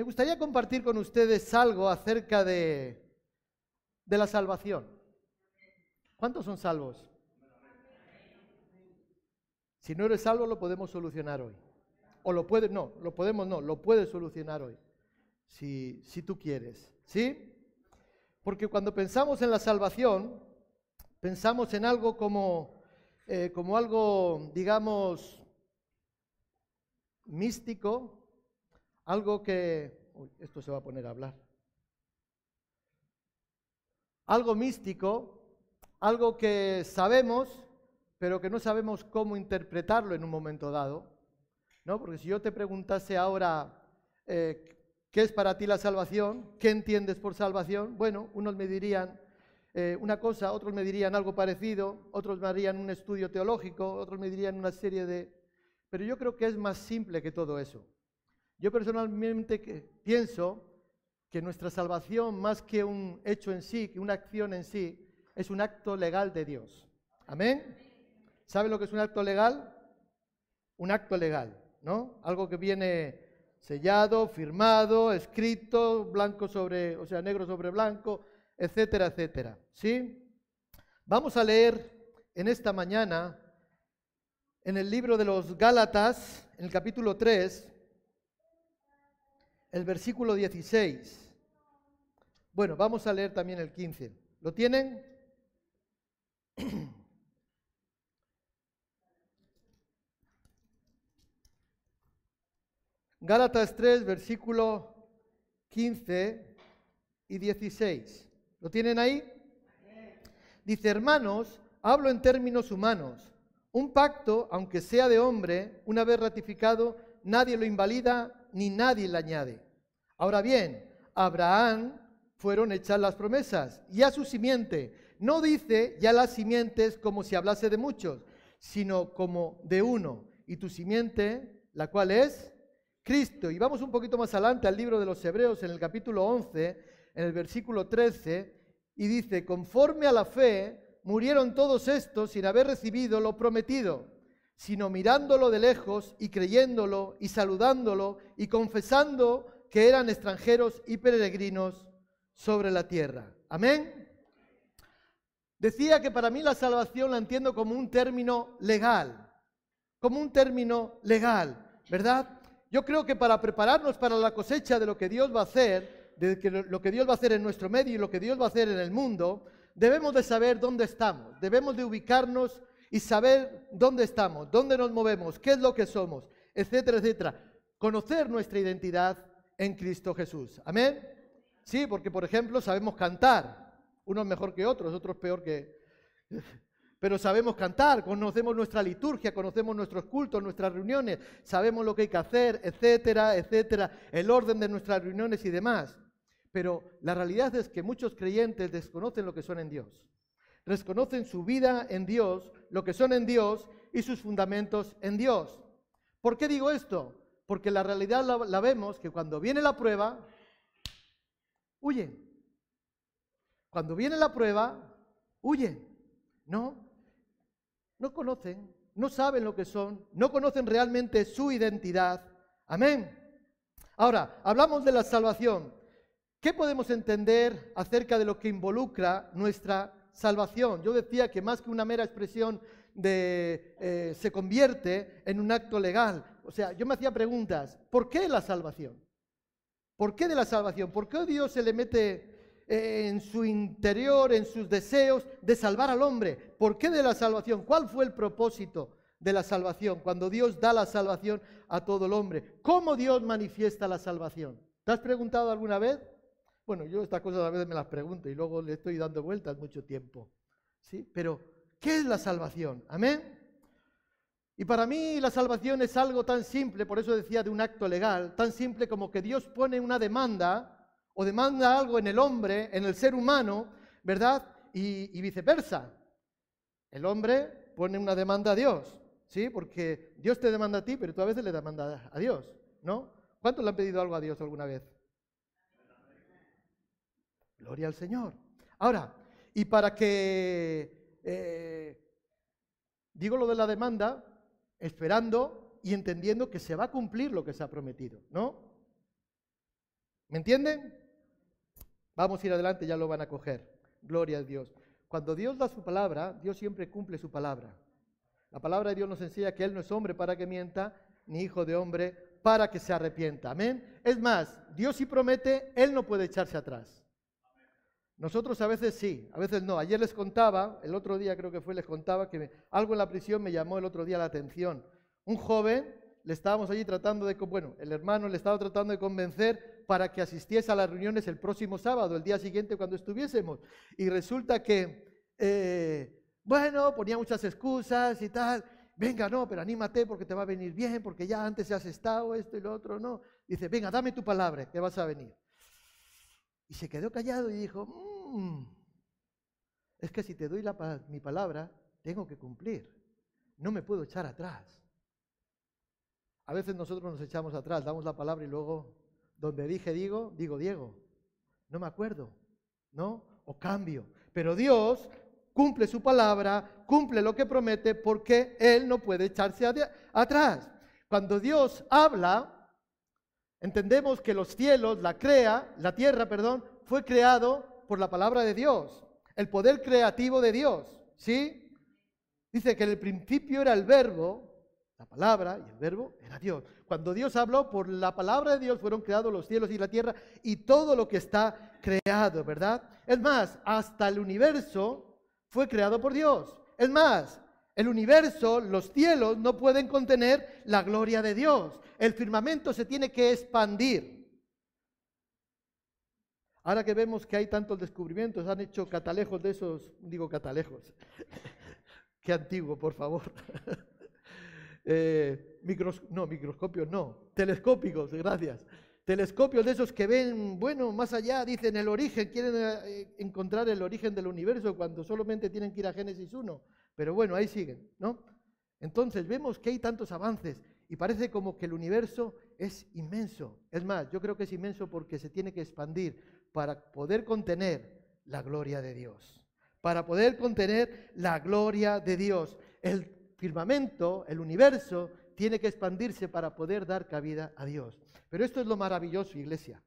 me gustaría compartir con ustedes algo acerca de, de la salvación. ¿Cuántos son salvos? Si no eres salvo, lo podemos solucionar hoy. O lo puedes, no, lo podemos, no, lo puedes solucionar hoy. Si, si tú quieres. ¿Sí? Porque cuando pensamos en la salvación, pensamos en algo como, eh, como algo, digamos, místico, algo que... Esto se va a poner a hablar. Algo místico, algo que sabemos, pero que no sabemos cómo interpretarlo en un momento dado. ¿no? Porque si yo te preguntase ahora, eh, ¿qué es para ti la salvación? ¿Qué entiendes por salvación? Bueno, unos me dirían eh, una cosa, otros me dirían algo parecido, otros me harían un estudio teológico, otros me dirían una serie de... Pero yo creo que es más simple que todo eso. Yo personalmente pienso que nuestra salvación, más que un hecho en sí, que una acción en sí, es un acto legal de Dios. Amén. ¿Sabe lo que es un acto legal? Un acto legal, ¿no? Algo que viene sellado, firmado, escrito, blanco sobre, o sea, negro sobre blanco, etcétera, etcétera. ¿Sí? Vamos a leer en esta mañana en el libro de los Gálatas, en el capítulo 3, el versículo 16. Bueno, vamos a leer también el 15. ¿Lo tienen? Gálatas 3, versículo 15 y 16. ¿Lo tienen ahí? Dice, hermanos, hablo en términos humanos. Un pacto, aunque sea de hombre, una vez ratificado, nadie lo invalida ni nadie le añade. Ahora bien, a Abraham fueron hechas las promesas y a su simiente. No dice ya las simientes como si hablase de muchos, sino como de uno. Y tu simiente, la cual es Cristo. Y vamos un poquito más adelante al libro de los Hebreos en el capítulo 11, en el versículo 13, y dice, conforme a la fe, murieron todos estos sin haber recibido lo prometido sino mirándolo de lejos y creyéndolo y saludándolo y confesando que eran extranjeros y peregrinos sobre la tierra. Amén. Decía que para mí la salvación la entiendo como un término legal, como un término legal, ¿verdad? Yo creo que para prepararnos para la cosecha de lo que Dios va a hacer, de lo que Dios va a hacer en nuestro medio y lo que Dios va a hacer en el mundo, debemos de saber dónde estamos, debemos de ubicarnos y saber dónde estamos, dónde nos movemos, qué es lo que somos, etcétera, etcétera. Conocer nuestra identidad en Cristo Jesús. Amén. Sí, porque por ejemplo sabemos cantar, unos mejor que otros, otros peor que... Pero sabemos cantar, conocemos nuestra liturgia, conocemos nuestros cultos, nuestras reuniones, sabemos lo que hay que hacer, etcétera, etcétera, el orden de nuestras reuniones y demás. Pero la realidad es que muchos creyentes desconocen lo que son en Dios desconocen su vida en Dios, lo que son en Dios y sus fundamentos en Dios. ¿Por qué digo esto? Porque la realidad la, vemos que cuando viene la prueba, huyen. Cuando viene la prueba, huyen. No, no conocen, no saben lo que son, no conocen realmente su identidad. Amén. Ahora, hablamos de la salvación. ¿Qué podemos entender acerca de lo que involucra nuestra salvación. Yo decía que más que una mera expresión de eh, se convierte en un acto legal. O sea, yo me hacía preguntas, ¿por qué la salvación? ¿Por qué de la salvación? ¿Por qué Dios se le mete eh, en su interior, en sus deseos de salvar al hombre? ¿Por qué de la salvación? ¿Cuál fue el propósito de la salvación cuando Dios da la salvación a todo el hombre? ¿Cómo Dios manifiesta la salvación? ¿Te has preguntado alguna vez? Bueno, yo estas cosas a veces me las pregunto y luego le estoy dando vueltas mucho tiempo. ¿sí? Pero, ¿qué es la salvación? Amén. Y para mí la salvación es algo tan simple, por eso decía de un acto legal, tan simple como que Dios pone una demanda o demanda algo en el hombre, en el ser humano, ¿verdad? Y, viceversa. El hombre pone una demanda a Dios, ¿sí? Porque Dios te demanda a ti, pero tú a veces le demandas a Dios, ¿no? ¿Cuántos le han pedido algo a Dios alguna vez? Gloria al Señor. Ahora, y para que, eh, digo lo de la demanda, esperando y entendiendo que se va a cumplir lo que se ha prometido, ¿no? ¿Me entienden? Vamos a ir adelante, ya lo van a coger. Gloria a Dios. Cuando Dios da su palabra, Dios siempre cumple su palabra. La palabra de Dios nos enseña que Él no es hombre para que mienta, ni hijo de hombre para que se arrepienta. Amén. Es más, Dios si promete, Él no puede echarse atrás. Nosotros a veces sí, a veces no. Ayer les contaba, el otro día creo que fue, les contaba que algo en la prisión me llamó el otro día la atención. Un joven, le estábamos allí tratando de, bueno, el hermano le estaba tratando de convencer para que asistiese a las reuniones el próximo sábado, el día siguiente cuando estuviésemos. Y resulta que, eh, bueno, ponía muchas excusas y tal. Venga, no, pero anímate porque te va a venir bien, porque ya antes has estado esto y lo otro, no. Dice, venga, dame tu palabra, que vas a venir. Y se quedó callado y dijo, mm, es que si te doy mi palabra, tengo que cumplir. No me puedo echar atrás. A veces nosotros nos echamos atrás, damos la palabra y luego, donde dije digo, digo Diego. No me acuerdo, ¿no? O cambio. Pero Dios cumple su palabra, cumple lo que promete, porque Él no puede echarse atrás. Cuando Dios habla, Entendemos que los cielos, la crea, la tierra, perdón, fue creado por la palabra de Dios, el poder creativo de Dios, ¿sí? Dice que en el principio era el verbo, la palabra y el verbo era Dios. Cuando Dios habló, por la palabra de Dios fueron creados los cielos y la tierra y todo lo que está creado, ¿verdad? Es más, hasta el universo fue creado por Dios. Es más, el universo, los cielos no pueden contener la gloria de Dios el firmamento se tiene que expandir. Ahora que vemos que hay tantos descubrimientos, han hecho catalejos de esos, digo catalejos, qué antiguo, por favor. eh, no, microscopios no, telescópicos, gracias. Telescopios de esos que ven, bueno, más allá, dicen el origen, quieren eh, encontrar el origen del universo cuando solamente tienen que ir a Génesis 1. Pero bueno, ahí siguen, ¿no? Entonces vemos que hay tantos avances y parece como que el universo es inmenso. Es más, yo creo que es inmenso porque se tiene que expandir para poder contener la gloria de Dios. Para poder contener la gloria de Dios. El firmamento, el universo, tiene que expandirse para poder dar cabida a Dios. Pero esto es lo maravilloso, iglesia.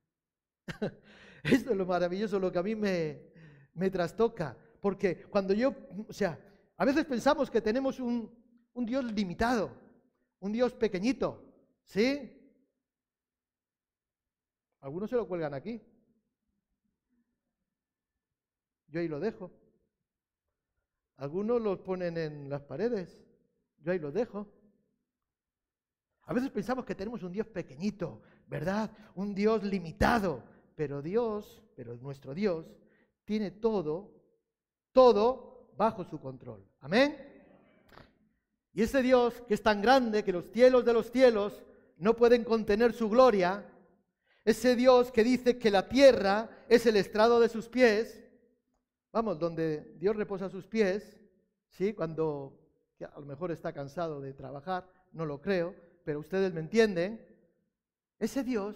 esto es lo maravilloso, lo que a mí me, me trastoca. Porque cuando yo, o sea, a veces pensamos que tenemos un, un Dios limitado un Dios pequeñito, ¿sí? Algunos se lo cuelgan aquí. Yo ahí lo dejo. Algunos lo ponen en las paredes. Yo ahí lo dejo. A veces pensamos que tenemos un Dios pequeñito, ¿verdad? Un Dios limitado. Pero Dios, pero nuestro Dios, tiene todo, todo bajo su control. Amén. Y ese Dios que es tan grande que los cielos de los cielos no pueden contener su gloria, ese Dios que dice que la tierra es el estrado de sus pies, vamos, donde Dios reposa sus pies, ¿sí? Cuando a lo mejor está cansado de trabajar, no lo creo, pero ustedes me entienden, ese Dios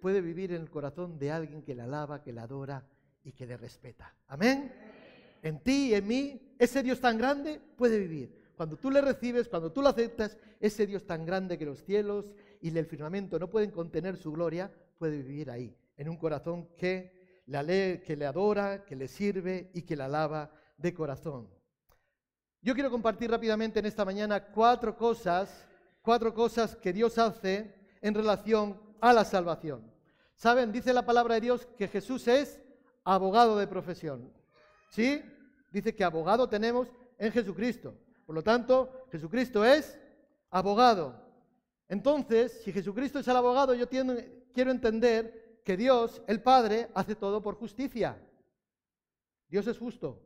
puede vivir en el corazón de alguien que le alaba, que le adora y que le respeta. Amén. En ti y en mí, ese Dios tan grande puede vivir. Cuando tú le recibes, cuando tú lo aceptas, ese Dios tan grande que los cielos y el firmamento no pueden contener su gloria, puede vivir ahí, en un corazón que le, que le adora, que le sirve y que le alaba de corazón. Yo quiero compartir rápidamente en esta mañana cuatro cosas, cuatro cosas que Dios hace en relación a la salvación. ¿Saben? Dice la palabra de Dios que Jesús es abogado de profesión. ¿Sí? Dice que abogado tenemos en Jesucristo. Por lo tanto, Jesucristo es abogado. Entonces, si Jesucristo es el abogado, yo quiero entender que Dios, el Padre, hace todo por justicia. Dios es justo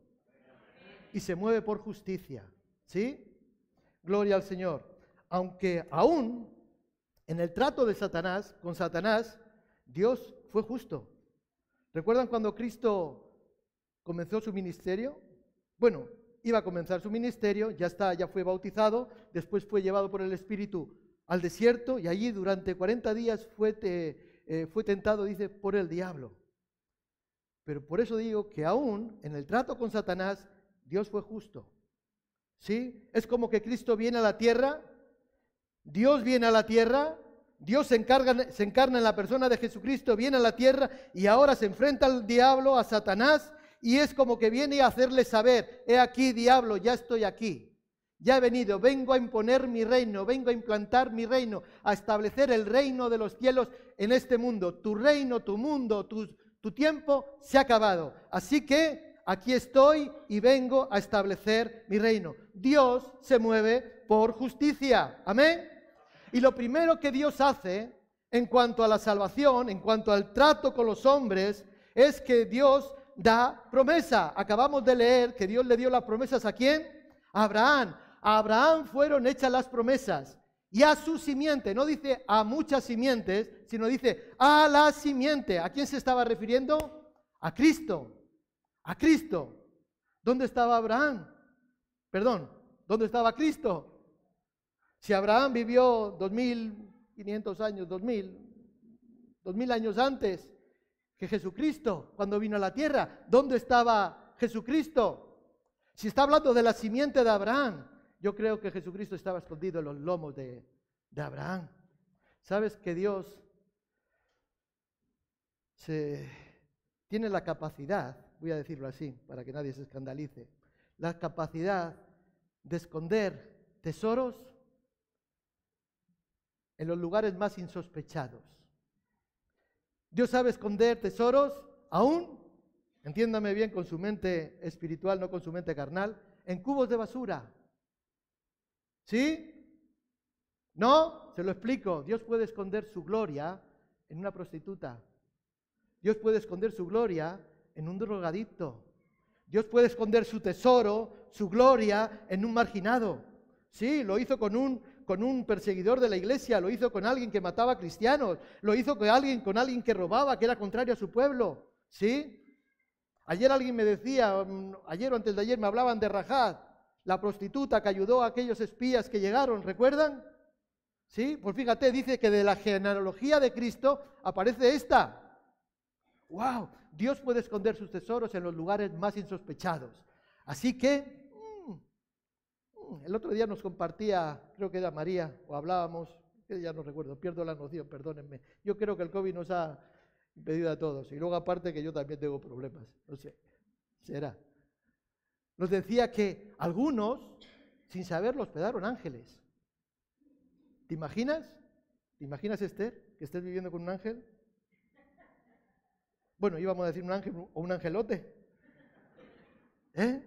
y se mueve por justicia. ¿Sí? Gloria al Señor. Aunque aún en el trato de Satanás, con Satanás, Dios fue justo. ¿Recuerdan cuando Cristo comenzó su ministerio? Bueno, iba a comenzar su ministerio, ya está, ya fue bautizado, después fue llevado por el Espíritu al desierto y allí durante 40 días fue, eh, fue tentado, dice, por el diablo. Pero por eso digo que aún en el trato con Satanás, Dios fue justo. ¿Sí? Es como que Cristo viene a la tierra, Dios viene a la tierra, Dios se, encarga, se encarna en la persona de Jesucristo, viene a la tierra y ahora se enfrenta al diablo, a Satanás, y es como que viene a hacerle saber, he aquí diablo, ya estoy aquí. Ya he venido, vengo a imponer mi reino, vengo a implantar mi reino, a establecer el reino de los cielos en este mundo. Tu reino, tu mundo, tu, tu tiempo se ha acabado. Así que aquí estoy y vengo a establecer mi reino. Dios se mueve por justicia. Amén. Y lo primero que Dios hace en cuanto a la salvación, en cuanto al trato con los hombres, es que Dios da promesa. Acabamos de leer que Dios le dio las promesas a quién? A Abraham. A Abraham fueron hechas las promesas y a su simiente, no dice a muchas simientes, sino dice a la simiente. ¿A quién se estaba refiriendo? A Cristo. A Cristo. ¿Dónde estaba Abraham? Perdón, ¿dónde estaba Cristo? Si Abraham vivió 2500 años, 2000, 2000 años antes que Jesucristo, cuando vino a la tierra, ¿dónde estaba Jesucristo? Si está hablando de la simiente de Abraham, yo creo que Jesucristo estaba escondido en los lomos de, Abraham. ¿Sabes que Dios tiene la capacidad, voy a decirlo así, para que nadie se escandalice, la capacidad de esconder tesoros en los lugares más insospechados. Dios sabe esconder tesoros aún, entiéndame bien, con su mente espiritual, no con su mente carnal, en cubos de basura. ¿Sí? No, se lo explico. Dios puede esconder su gloria en una prostituta. Dios puede esconder su gloria en un drogadicto. Dios puede esconder su tesoro, su gloria en un marginado. Sí, lo hizo con un, con un perseguidor de la iglesia, lo hizo con alguien que mataba cristianos, lo hizo con alguien, con alguien que robaba, que era contrario a su pueblo. ¿Sí? Ayer alguien me decía, mm, ayer o antes de ayer me hablaban de Rajad la prostituta que ayudó a aquellos espías que llegaron, ¿recuerdan? Sí, pues fíjate, dice que de la genealogía de Cristo aparece esta. ¡Wow! Dios puede esconder sus tesoros en los lugares más insospechados. Así que, el otro día nos compartía, creo que era María, o hablábamos, ya no recuerdo, pierdo la noción, perdónenme. Yo creo que el COVID nos ha impedido a todos. Y luego aparte que yo también tengo problemas, no sé, será. Nos decía que algunos, sin saberlo, hospedaron ángeles. ¿Te imaginas? ¿Te imaginas, Esther, que estés viviendo con un ángel? Bueno, íbamos a decir un ángel o un angelote. ¿Eh?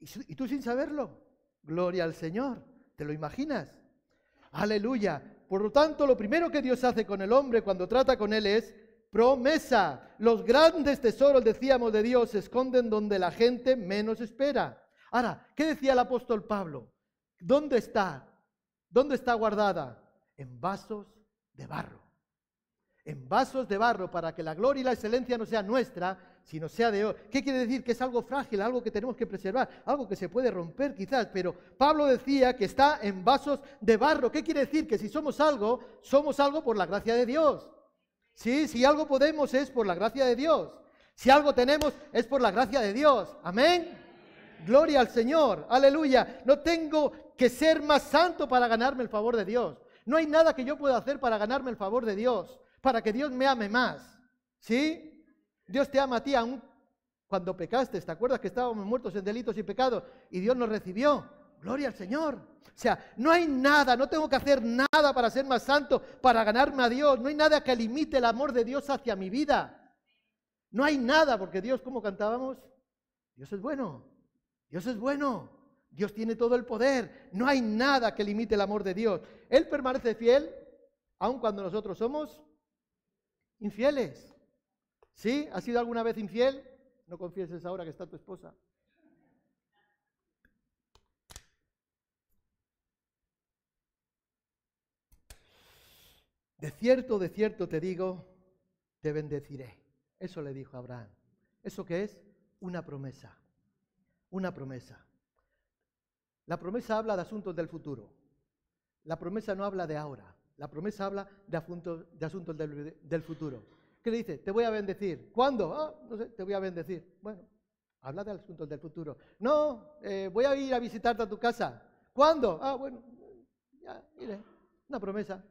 ¿Y tú sin saberlo? Gloria al Señor. ¿Te lo imaginas? Aleluya. Por lo tanto, lo primero que Dios hace con el hombre cuando trata con él es promesa. Los grandes tesoros, decíamos, de Dios se esconden donde la gente menos espera. Ahora, ¿qué decía el apóstol Pablo? ¿Dónde está? ¿Dónde está guardada? En vasos de barro. En vasos de barro para que la gloria y la excelencia no sea nuestra, sino sea de oro. ¿Qué quiere decir? Que es algo frágil, algo que tenemos que preservar, algo que se puede romper quizás, pero Pablo decía que está en vasos de barro. ¿Qué quiere decir? Que si somos algo, somos algo por la gracia de Dios. Sí, si algo podemos es por la gracia de Dios. Si algo tenemos es por la gracia de Dios. Amén. Gloria al Señor. Aleluya. No tengo que ser más santo para ganarme el favor de Dios. No hay nada que yo pueda hacer para ganarme el favor de Dios, para que Dios me ame más. ¿Sí? Dios te ama a ti aún cuando pecaste. ¿Te acuerdas que estábamos muertos en delitos y pecados y Dios nos recibió? Gloria al Señor. O sea, no hay nada, no tengo que hacer nada para ser más santo, para ganarme a Dios. No hay nada que limite el amor de Dios hacia mi vida. No hay nada, porque Dios, como cantábamos, Dios es bueno. Dios es bueno. Dios tiene todo el poder. No hay nada que limite el amor de Dios. Él permanece fiel, aun cuando nosotros somos infieles. ¿Sí? ¿Has sido alguna vez infiel? No confieses ahora que está tu esposa. De cierto, de cierto te digo, te bendeciré. Eso le dijo Abraham. ¿Eso qué es? Una promesa. Una promesa. La promesa habla de asuntos del futuro. La promesa no habla de ahora. La promesa habla de asuntos, de asuntos del, futuro. ¿Qué le dice? Te voy a bendecir. ¿Cuándo? Ah, no sé, te voy a bendecir. Bueno, habla de asuntos del futuro. No, eh, voy a ir a visitarte a tu casa. ¿Cuándo? Ah, bueno, ya, mire, una promesa.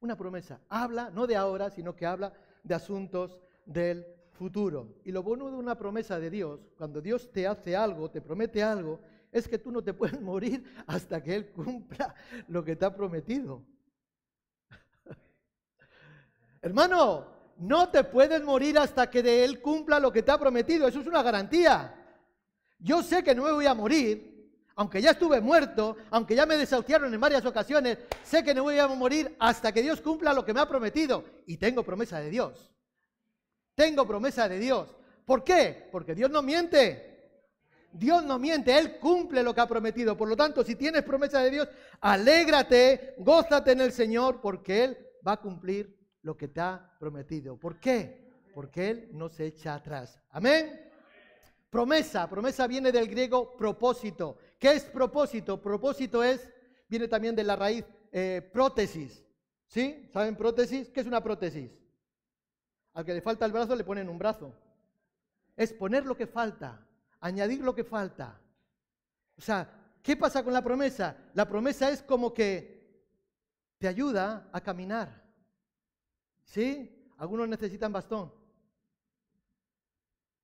Una promesa. Habla no de ahora, sino que habla de asuntos del futuro. Y lo bueno de una promesa de Dios, cuando Dios te hace algo, te promete algo, es que tú no te puedes morir hasta que Él cumpla lo que te ha prometido. Hermano, no te puedes morir hasta que de Él cumpla lo que te ha prometido. Eso es una garantía. Yo sé que no me voy a morir, aunque ya estuve muerto, aunque ya me desahuciaron en varias ocasiones, sé que no voy a morir hasta que Dios cumpla lo que me ha prometido. Y tengo promesa de Dios. Tengo promesa de Dios. ¿Por qué? Porque Dios no miente. Dios no miente, Él cumple lo que ha prometido. Por lo tanto, si tienes promesa de Dios, alégrate, gózate en el Señor, porque Él va a cumplir lo que te ha prometido. ¿Por qué? Porque Él no se echa atrás. Amén. Promesa, promesa viene del griego propósito. ¿Qué es propósito? Propósito es, viene también de la raíz eh, prótesis. ¿Sí? ¿Saben prótesis? ¿Qué es una prótesis? Al que le falta el brazo le ponen un brazo. Es poner lo que falta, añadir lo que falta. O sea, ¿qué pasa con la promesa? La promesa es como que te ayuda a caminar. ¿Sí? Algunos necesitan bastón.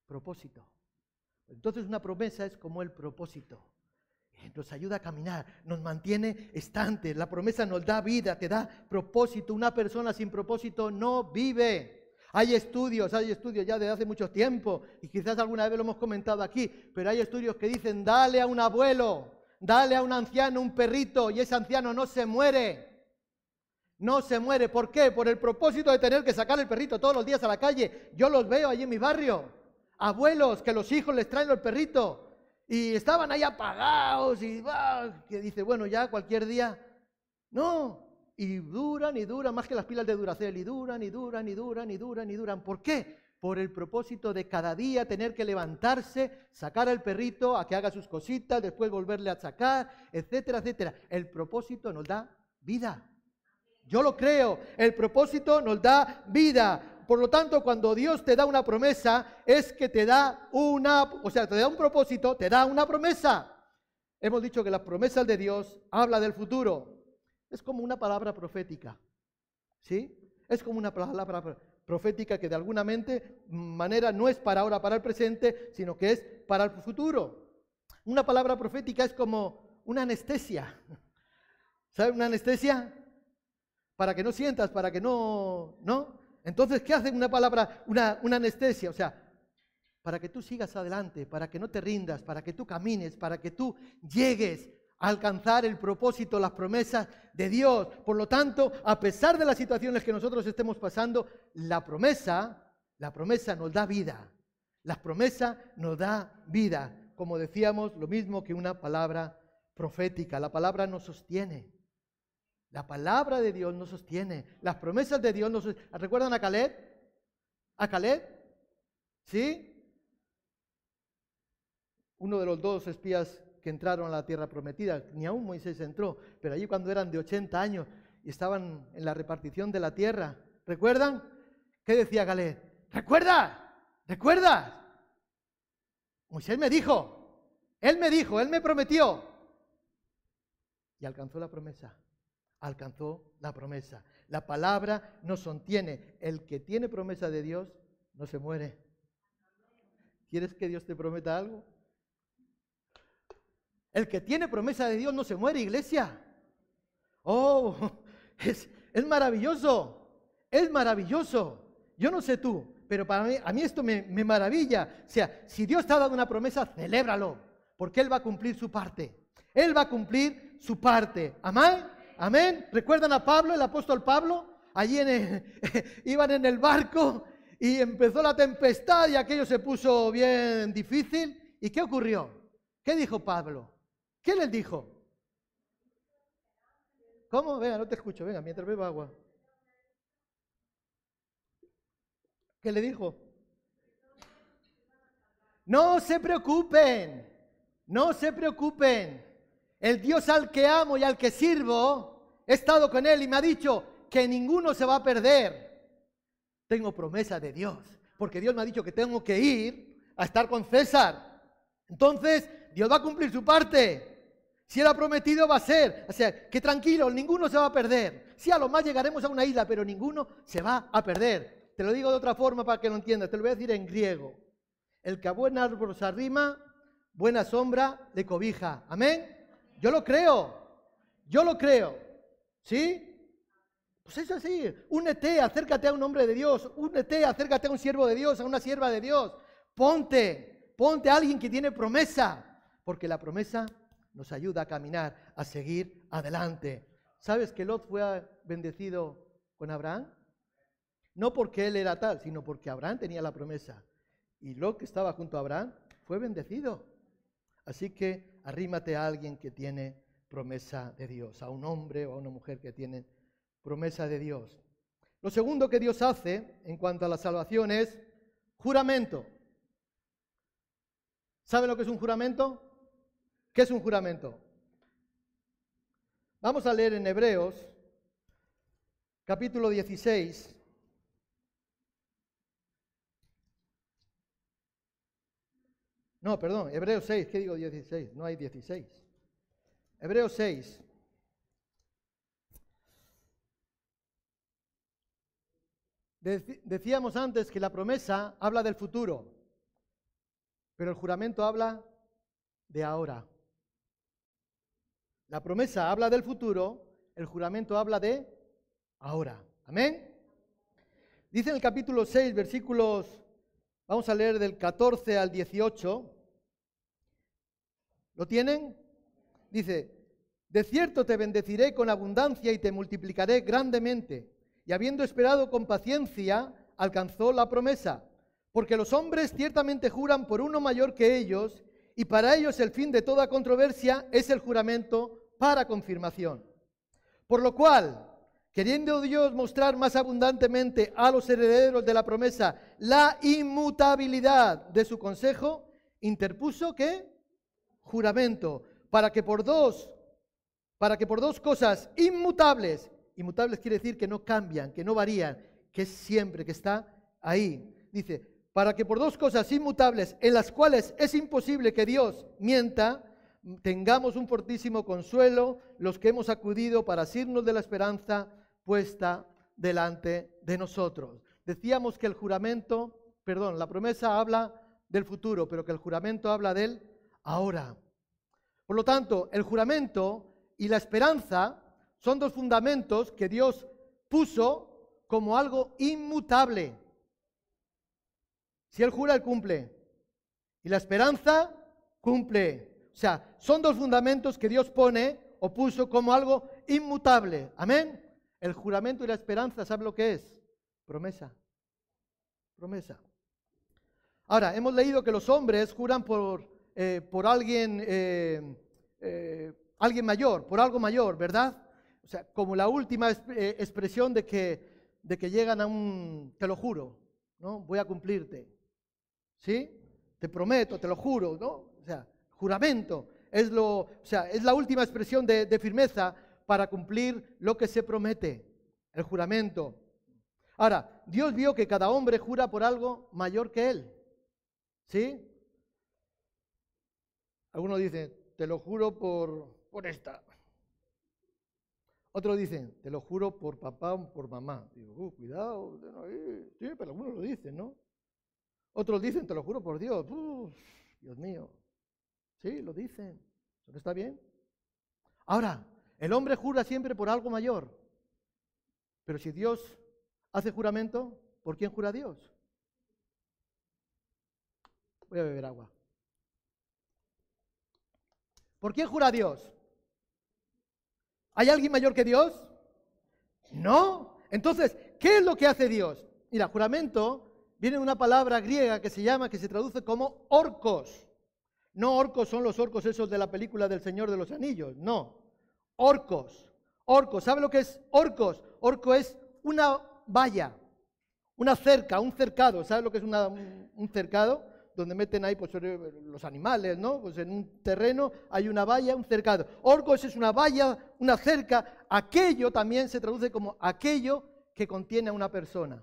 Propósito. Entonces una promesa es como el propósito. Nos ayuda a caminar, nos mantiene estantes. La promesa nos da vida, te da propósito. Una persona sin propósito no vive. Hay estudios, hay estudios ya desde hace mucho tiempo, y quizás alguna vez lo hemos comentado aquí, pero hay estudios que dicen, dale a un abuelo, dale a un anciano un perrito, y ese anciano no se muere no se muere. ¿Por qué? Por el propósito de tener que sacar el perrito todos los días a la calle. Yo los veo allí en mi barrio. Abuelos que los hijos les traen el perrito y estaban ahí apagados y que dice, bueno, ya cualquier día. No, y duran y duran más que las pilas de Duracell y duran y duran y duran y duran y duran. ¿Por qué? Por el propósito de cada día tener que levantarse, sacar al perrito a que haga sus cositas, después volverle a sacar, etcétera, etcétera. El propósito nos da vida. Yo lo creo. El propósito nos da vida. Por lo tanto, cuando Dios te da una promesa, es que te da una, o sea, te da un propósito, te da una promesa. Hemos dicho que las promesas de Dios habla del futuro. Es como una palabra profética. ¿Sí? Es como una palabra profética que de alguna manera no es para ahora, para el presente, sino que es para el futuro. Una palabra profética es como una anestesia. ¿Sabe una anestesia? Para que no sientas, para que no, ¿no? Entonces, ¿qué hace una palabra, una, una anestesia? O sea, para que tú sigas adelante, para que no te rindas, para que tú camines, para que tú llegues a alcanzar el propósito, las promesas de Dios. Por lo tanto, a pesar de las situaciones que nosotros estemos pasando, la promesa, la promesa nos da vida. La promesa nos da vida. Como decíamos, lo mismo que una palabra profética. La palabra nos sostiene. La palabra de Dios nos sostiene. Las promesas de Dios nos. ¿Recuerdan a Caleb? ¿A Caleb? ¿Sí? Uno de los dos espías que entraron a la tierra prometida. Ni aún Moisés entró, pero allí cuando eran de 80 años y estaban en la repartición de la tierra. ¿Recuerdan? ¿Qué decía Caleb? ¿Recuerda? ¿Recuerdas? Moisés me dijo, él me dijo, él me prometió. Y alcanzó la promesa alcanzó la promesa. La palabra nos sostiene. El que tiene promesa de Dios no se muere. ¿Quieres que Dios te prometa algo? El que tiene promesa de Dios no se muere, iglesia. Oh, es, es maravilloso. Es maravilloso. Yo no sé tú, pero para mí, a mí esto me, me maravilla. O sea, si Dios te ha dado una promesa, celébralo, porque Él va a cumplir su parte. Él va a cumplir su parte. Amén. Amén. ¿Recuerdan a Pablo, el apóstol Pablo? Allí iban en el barco y empezó la tempestad y aquello se puso bien difícil. ¿Y qué ocurrió? ¿Qué dijo Pablo? ¿Qué les dijo? ¿Cómo? Venga, no te escucho. Venga, mientras bebo agua. ¿Qué le dijo? No se preocupen. No se preocupen. El Dios al que amo y al que sirvo, he estado con Él y me ha dicho que ninguno se va a perder. Tengo promesa de Dios, porque Dios me ha dicho que tengo que ir a estar con César. Entonces, Dios va a cumplir su parte. Si Él ha prometido, va a ser. O sea, que tranquilo, ninguno se va a perder. Sí, a lo más llegaremos a una isla, pero ninguno se va a perder. Te lo digo de otra forma para que lo entiendas. Te lo voy a decir en griego. El que a buen árbol se arrima, buena sombra le cobija. Amén. Yo lo creo. Yo lo creo. ¿Sí? Pues es así. Únete, acércate a un hombre de Dios. Únete, acércate a un siervo de Dios, a una sierva de Dios. Ponte, ponte a alguien que tiene promesa. Porque la promesa nos ayuda a caminar, a seguir adelante. ¿Sabes que Lot fue bendecido con Abraham? No porque él era tal, sino porque Abraham tenía la promesa. Y Lot que estaba junto a Abraham fue bendecido. Así que arrímate a alguien que tiene promesa de Dios, a un hombre o a una mujer que tiene promesa de Dios. Lo segundo que Dios hace en cuanto a la salvación es juramento. ¿Sabe lo que es un juramento? ¿Qué es un juramento? Vamos a leer en Hebreos, capítulo 16. No, perdón, Hebreos 6, ¿qué digo 16? No hay 16. Hebreos 6. Decíamos antes que la promesa habla del futuro, pero el juramento habla de ahora. La promesa habla del futuro, el juramento habla de ahora. Amén. Dice en el capítulo 6, versículos, vamos a leer del 14 al 18. ¿Lo tienen? Dice, de cierto te bendeciré con abundancia y te multiplicaré grandemente y habiendo esperado con paciencia, alcanzó la promesa. Porque los hombres ciertamente juran por uno mayor que ellos, y para ellos el fin de toda controversia es el juramento para confirmación. Por lo cual, queriendo Dios mostrar más abundantemente a los herederos de la promesa la inmutabilidad de su consejo, interpuso que juramento para que por dos para que por dos cosas inmutables Inmutables quiere decir que no cambian, que no varían, que es siempre, que está ahí. Dice, para que por dos cosas inmutables en las cuales es imposible que Dios mienta, tengamos un fortísimo consuelo los que hemos acudido para asirnos de la esperanza puesta delante de nosotros. Decíamos que el juramento, perdón, la promesa habla del futuro, pero que el juramento habla del ahora. Por lo tanto, el juramento y la esperanza son dos fundamentos que Dios puso como algo inmutable. Si Él jura, Él cumple. Y la esperanza cumple. O sea, son dos fundamentos que Dios pone o puso como algo inmutable. Amén. El juramento y la esperanza, ¿sabe lo que es? Promesa. Promesa. Ahora, hemos leído que los hombres juran por, eh, por alguien, eh, eh, alguien mayor, por algo mayor, ¿verdad? o sea, como la última expresión de que, de que llegan a un, te lo juro, ¿no? Voy a cumplirte, ¿sí? Te prometo, te lo juro, ¿no? O sea, juramento, es, lo, o sea, es la última expresión de, de firmeza para cumplir lo que se promete, el juramento. Ahora, Dios vio que cada hombre jura por algo mayor que él, ¿sí? Algunos dicen, te lo juro por, por esta. Otros dicen, te lo juro por papá o por mamá. Digo, uh, cuidado, sí, pero algunos lo dicen, ¿no? Otros dicen, te lo juro por Dios. Dios mío. Sí, lo dicen. ¿Eso está bien? Ahora, el hombre jura siempre por algo mayor. Pero si Dios hace juramento, ¿por quién jura Dios? Voy a beber agua. ¿Por quién jura Dios? ¿Hay alguien mayor que Dios? No. Entonces, ¿qué es lo que hace Dios? Mira, juramento viene de una palabra griega que se llama, que se traduce como orcos. No orcos son los orcos esos de la película del Señor de los Anillos, no. Orcos. Orcos. ¿Sabe lo que es orcos? Orco es una valla, una cerca, un cercado. ¿Sabe lo que es un cercado? Donde meten ahí pues, los animales, ¿no? Pues en un terreno hay una valla, un cercado. Orcos es una valla, una cerca. Aquello también se traduce como aquello que contiene a una persona.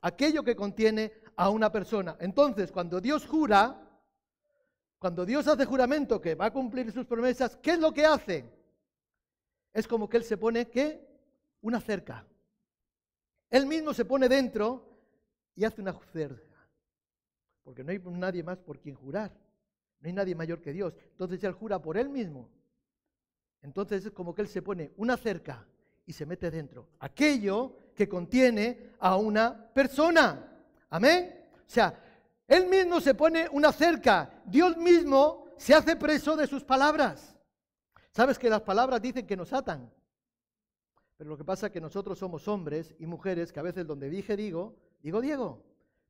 Aquello que contiene a una persona. Entonces, cuando Dios jura, Cuando Dios hace juramento que va a cumplir sus promesas, ¿qué es lo que hace? Es como que Él se pone, ¿qué? Una cerca. Él mismo se pone dentro y hace una cerca. Porque no hay nadie más por quien jurar. No hay nadie mayor que Dios. Entonces Él jura por Él mismo. Entonces es como que Él se pone una cerca y se mete dentro. Aquello que contiene a una persona. Amén. O sea, él mismo se pone una cerca. Dios mismo se hace preso de sus palabras. ¿Sabes que las palabras dicen que nos atan? Pero lo que pasa es que nosotros somos hombres y mujeres que a veces donde dije digo, digo Diego.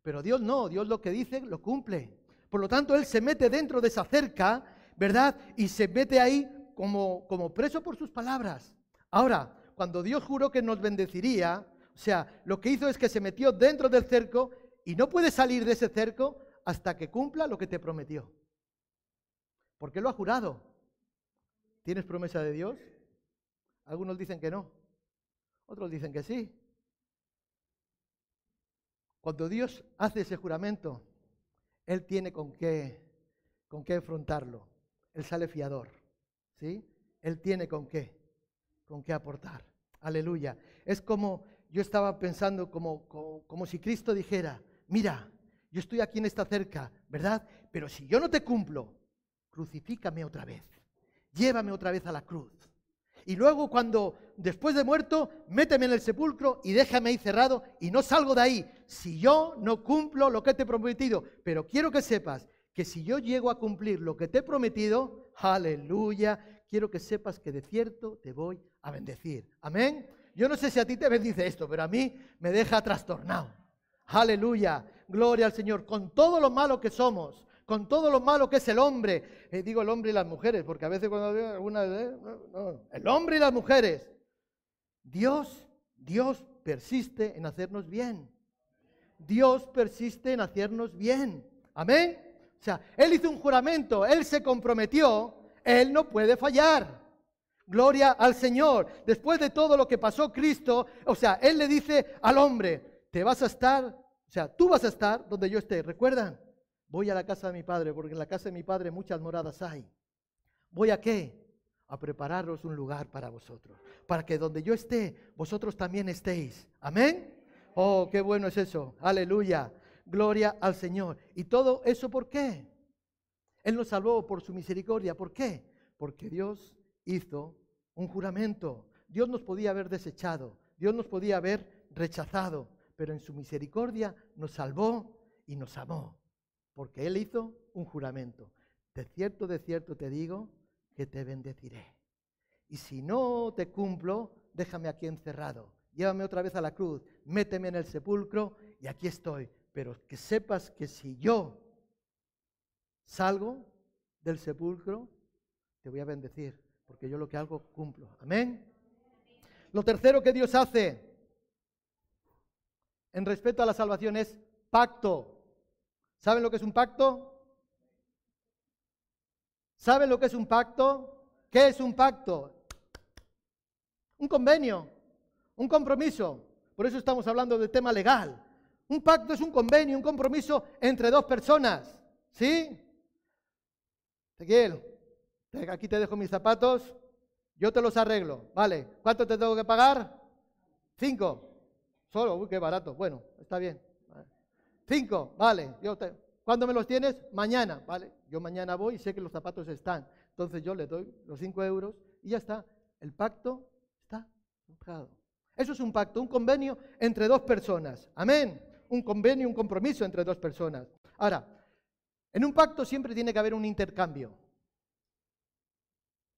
Pero Dios no, Dios lo que dice lo cumple. Por lo tanto, Él se mete dentro de esa cerca, ¿verdad? Y se mete ahí como, como preso por sus palabras. Ahora, cuando Dios juró que nos bendeciría, o sea, lo que hizo es que se metió dentro del cerco y no puedes salir de ese cerco hasta que cumpla lo que te prometió. Porque lo ha jurado. ¿Tienes promesa de Dios? Algunos dicen que no. Otros dicen que sí. Cuando Dios hace ese juramento, Él tiene con qué, con qué afrontarlo. Él sale fiador. ¿Sí? Él tiene con qué, con qué aportar. Aleluya. Es como, yo estaba pensando como, como, como si Cristo dijera, mira, yo estoy aquí en esta cerca, ¿verdad? Pero si yo no te cumplo, crucifícame otra vez, llévame otra vez a la cruz. Y luego cuando, después de muerto, méteme en el sepulcro y déjame ahí cerrado y no salgo de ahí si yo no cumplo lo que te he prometido. Pero quiero que sepas que si yo llego a cumplir lo que te he prometido, aleluya, quiero que sepas que de cierto te voy a bendecir. Amén. Yo no sé si a ti te bendice esto, pero a mí me deja trastornado. Aleluya, gloria al Señor, con todo lo malo que somos, con todo lo malo que es el hombre. Eh, digo el hombre y las mujeres, porque a veces cuando digo alguna vez, no, el hombre y las mujeres. Dios, Dios persiste en hacernos bien. Dios persiste en hacernos bien. Amén. O sea, Él hizo un juramento, Él se comprometió, Él no puede fallar. Gloria al Señor. Después de todo lo que pasó Cristo, o sea, Él le dice al hombre, te vas a estar, o sea, tú vas a estar donde yo esté. ¿Recuerdan? Voy a la casa de mi padre, porque en la casa de mi padre muchas moradas hay. ¿Voy a qué? A prepararos un lugar para vosotros, para que donde yo esté, vosotros también estéis. Amén. Oh, qué bueno es eso. Aleluya. Gloria al Señor. ¿Y todo eso por qué? Él nos salvó por su misericordia. ¿Por qué? Porque Dios hizo un juramento. Dios nos podía haber desechado, Dios nos podía haber rechazado, pero en su misericordia nos salvó y nos amó, porque Él hizo un juramento. De cierto, de cierto te digo que te bendeciré. Y si no te cumplo, déjame aquí encerrado. Llévame otra vez a la cruz, méteme en el sepulcro y aquí estoy. Pero que sepas que si yo salgo del sepulcro, te voy a bendecir porque yo lo que hago cumplo. Amén. Lo tercero que Dios hace en respecto a la salvación es pacto. ¿Saben lo que es un pacto? ¿Saben lo que es un pacto? ¿Qué es un pacto? Un convenio, un compromiso. Por eso estamos hablando del tema legal. Un pacto es un convenio, un compromiso entre dos personas. ¿Sí? Ezequiel, Aquí te dejo mis zapatos, yo te los arreglo. Vale, ¿cuánto te tengo que pagar? Cinco. Solo, uy, qué barato. Bueno, está bien. Cinco, vale. Yo te... ¿Cuándo me los tienes? Mañana, ¿vale? Yo mañana voy y sé que los zapatos están. Entonces yo le doy los cinco euros y ya está. El pacto está pagado. Eso es un pacto, un convenio entre dos personas. Amén. Un convenio, un compromiso entre dos personas. Ahora, en un pacto siempre tiene que haber un intercambio.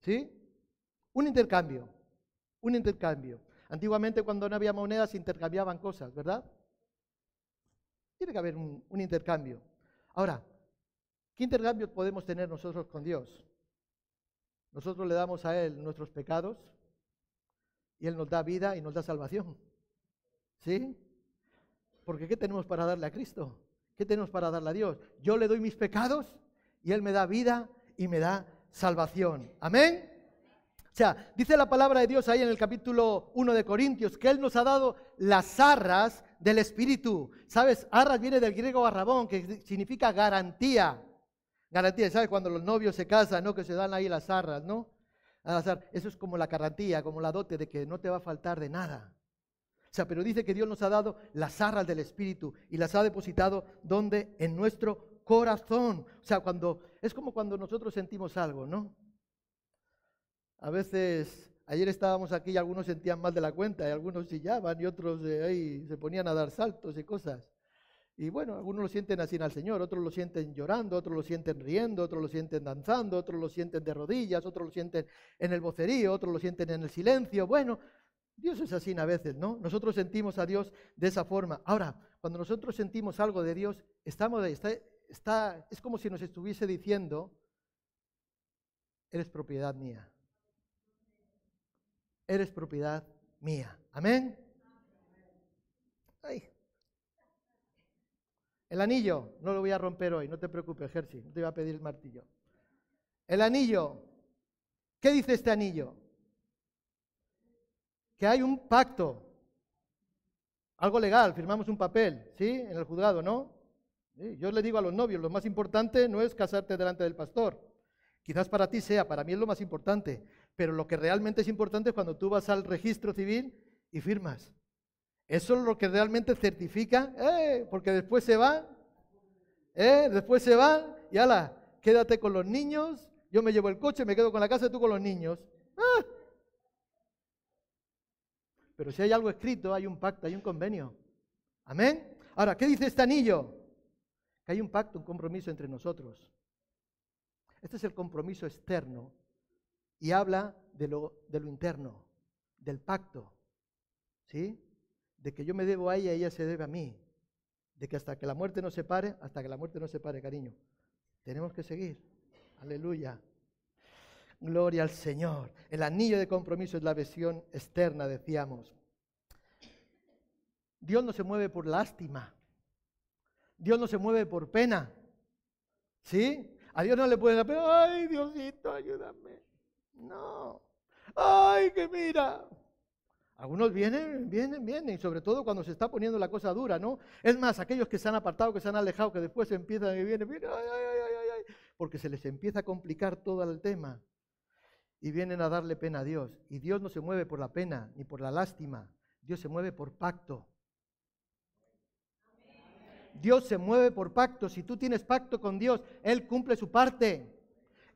¿Sí? Un intercambio, un intercambio. Antiguamente cuando no había monedas se intercambiaban cosas, ¿verdad? Tiene que haber un, un intercambio. Ahora, ¿qué intercambio podemos tener nosotros con Dios? Nosotros le damos a Él nuestros pecados y Él nos da vida y nos da salvación. ¿Sí? Porque ¿qué tenemos para darle a Cristo? ¿Qué tenemos para darle a Dios? Yo le doy mis pecados y Él me da vida y me da salvación. Amén. O sea, dice la palabra de Dios ahí en el capítulo 1 de Corintios que Él nos ha dado las arras del Espíritu. ¿Sabes? Arras viene del griego arrabón, que significa garantía. Garantía, ¿sabes? Cuando los novios se casan, ¿no? Que se dan ahí las arras, ¿no? Al azar. Eso es como la garantía, como la dote de que no te va a faltar de nada. O sea, pero dice que Dios nos ha dado las arras del Espíritu y las ha depositado donde? En nuestro corazón. O sea, cuando es como cuando nosotros sentimos algo, ¿no? A veces, ayer estábamos aquí y algunos sentían mal de la cuenta y algunos chillaban y otros ahí se ponían a dar saltos y cosas. Y bueno, algunos lo sienten así al Señor, otros lo sienten llorando, otros lo sienten riendo, otros lo sienten danzando, otros lo sienten de rodillas, otros lo sienten en el vocerío, otros lo sienten en el silencio. Bueno, Dios es así a veces, ¿no? Nosotros sentimos a Dios de esa forma. Ahora, cuando nosotros sentimos algo de Dios, estamos, está, está, es como si nos estuviese diciendo, eres propiedad mía. Eres propiedad mía. Amén. Ay. El anillo, no lo voy a romper hoy, no te preocupes, Jersey, no te voy a pedir el martillo. El anillo, ¿qué dice este anillo? Que hay un pacto, algo legal, firmamos un papel, ¿sí? En el juzgado, ¿no? Yo le digo a los novios, lo más importante no es casarte delante del pastor. Quizás para ti sea, para mí es lo más importante, pero lo que realmente es importante es cuando tú vas al registro civil y firmas. Eso es lo que realmente certifica, eh, porque después se van, eh, después se van y ala, quédate con los niños, yo me llevo el coche, me quedo con la casa y tú con los niños. Ah. Pero si hay algo escrito, hay un pacto, hay un convenio. Amén. Ahora, ¿qué dice este anillo? Que hay un pacto, un compromiso entre nosotros. Este es el compromiso externo y habla de lo, de lo interno, del pacto. ¿Sí? De que yo me debo a ella y ella se debe a mí, de que hasta que la muerte nos separe, hasta que la muerte nos separe, cariño, tenemos que seguir. Aleluya. Gloria al Señor. El anillo de compromiso es la visión externa, decíamos. Dios no se mueve por lástima. Dios no se mueve por pena. ¿Sí? A Dios no le puede dar. Ay, Diosito, ayúdame. No. Ay, que mira. Algunos vienen, vienen, vienen, y sobre todo cuando se está poniendo la cosa dura, ¿no? Es más, aquellos que se han apartado, que se han alejado, que después empiezan y vienen, vienen ay, ay, ay, ay, porque se les empieza a complicar todo el tema. Y vienen a darle pena a Dios. Y Dios no se mueve por la pena ni por la lástima. Dios se mueve por pacto. Dios se mueve por pacto. Si tú tienes pacto con Dios, Él cumple su parte.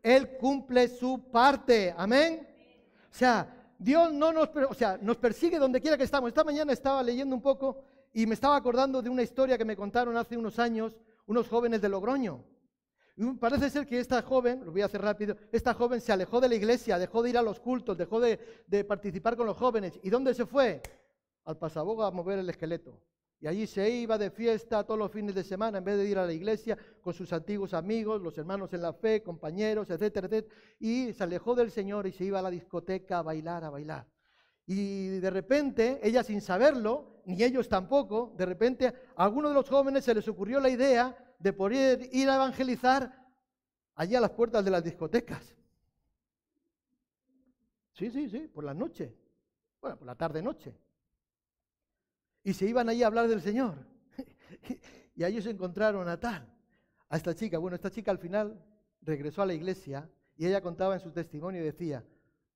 Él cumple su parte. Amén. O sea, Dios no nos, o sea, nos persigue donde quiera que estamos. Esta mañana estaba leyendo un poco y me estaba acordando de una historia que me contaron hace unos años unos jóvenes de Logroño. parece ser que esta joven, lo voy a hacer rápido, esta joven se alejó de la iglesia, dejó de ir a los cultos, dejó de, de participar con los jóvenes. ¿Y dónde se fue? Al pasaboga a mover el esqueleto. Y allí se iba de fiesta todos los fines de semana en vez de ir a la iglesia con sus antiguos amigos, los hermanos en la fe, compañeros, etcétera, etcétera. Y se alejó del Señor y se iba a la discoteca a bailar, a bailar. Y de repente, ella sin saberlo, ni ellos tampoco, de repente a alguno de los jóvenes se les ocurrió la idea de poder ir a evangelizar allí a las puertas de las discotecas. Sí, sí, sí, por la noche. Bueno, por la tarde-noche y se iban allí a hablar del Señor. y allí se encontraron a tal, a esta chica. Bueno, esta chica al final regresó a la iglesia y ella contaba en su testimonio y decía,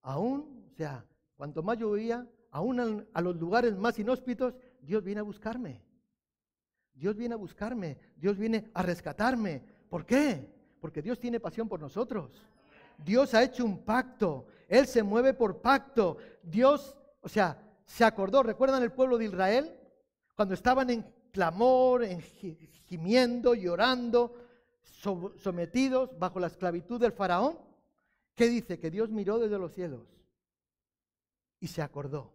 aún, o sea, cuanto más yo veía, aún a los lugares más inhóspitos, Dios viene a buscarme. Dios viene a buscarme, Dios viene a rescatarme. ¿Por qué? Porque Dios tiene pasión por nosotros. Dios ha hecho un pacto, Él se mueve por pacto. Dios, o sea, se acordó, ¿recuerdan el pueblo de Israel? Cuando estaban en clamor, en gimiendo, llorando, sometidos bajo la esclavitud del faraón, ¿qué dice? Que Dios miró desde los cielos y se acordó.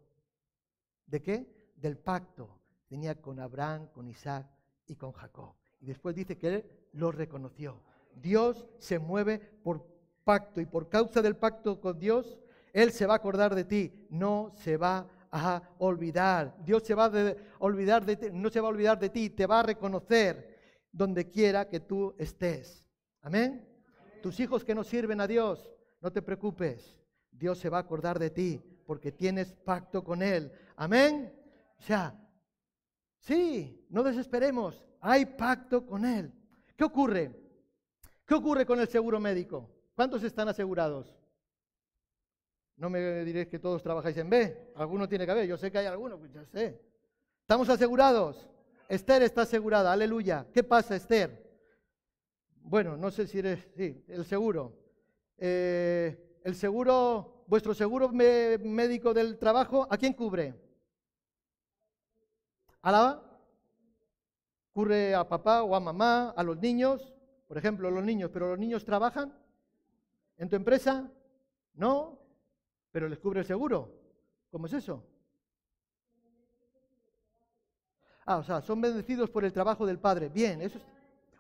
¿De qué? Del pacto que tenía con Abraham, con Isaac y con Jacob. Y después dice que él lo reconoció. Dios se mueve por pacto y por causa del pacto con Dios, Él se va a acordar de ti, no se va a olvidar. Dios se va a olvidar de ti, no se va a olvidar de ti, te va a reconocer donde quiera que tú estés. Amén. Tus hijos que no sirven a Dios, no te preocupes. Dios se va a acordar de ti porque tienes pacto con Él. Amén. O sea, sí, no desesperemos. Hay pacto con Él. ¿Qué ocurre? ¿Qué ocurre con el seguro médico? ¿Cuántos están asegurados? No me diréis que todos trabajáis en B. Alguno tiene que haber. Yo sé que hay alguno, pues ya sé. ¿Estamos asegurados? Esther está asegurada. Aleluya. ¿Qué pasa, Esther? Bueno, no sé si eres... Sí, el seguro. Eh, el seguro, vuestro seguro médico del trabajo, ¿a quién cubre? ¿A la? ¿Cubre a papá o a mamá, a los niños? Por ejemplo, los niños, pero los niños trabajan en tu empresa? No, pero les cubre el seguro. ¿Cómo es eso? Ah, o sea, son bendecidos por el trabajo del padre. Bien, eso es...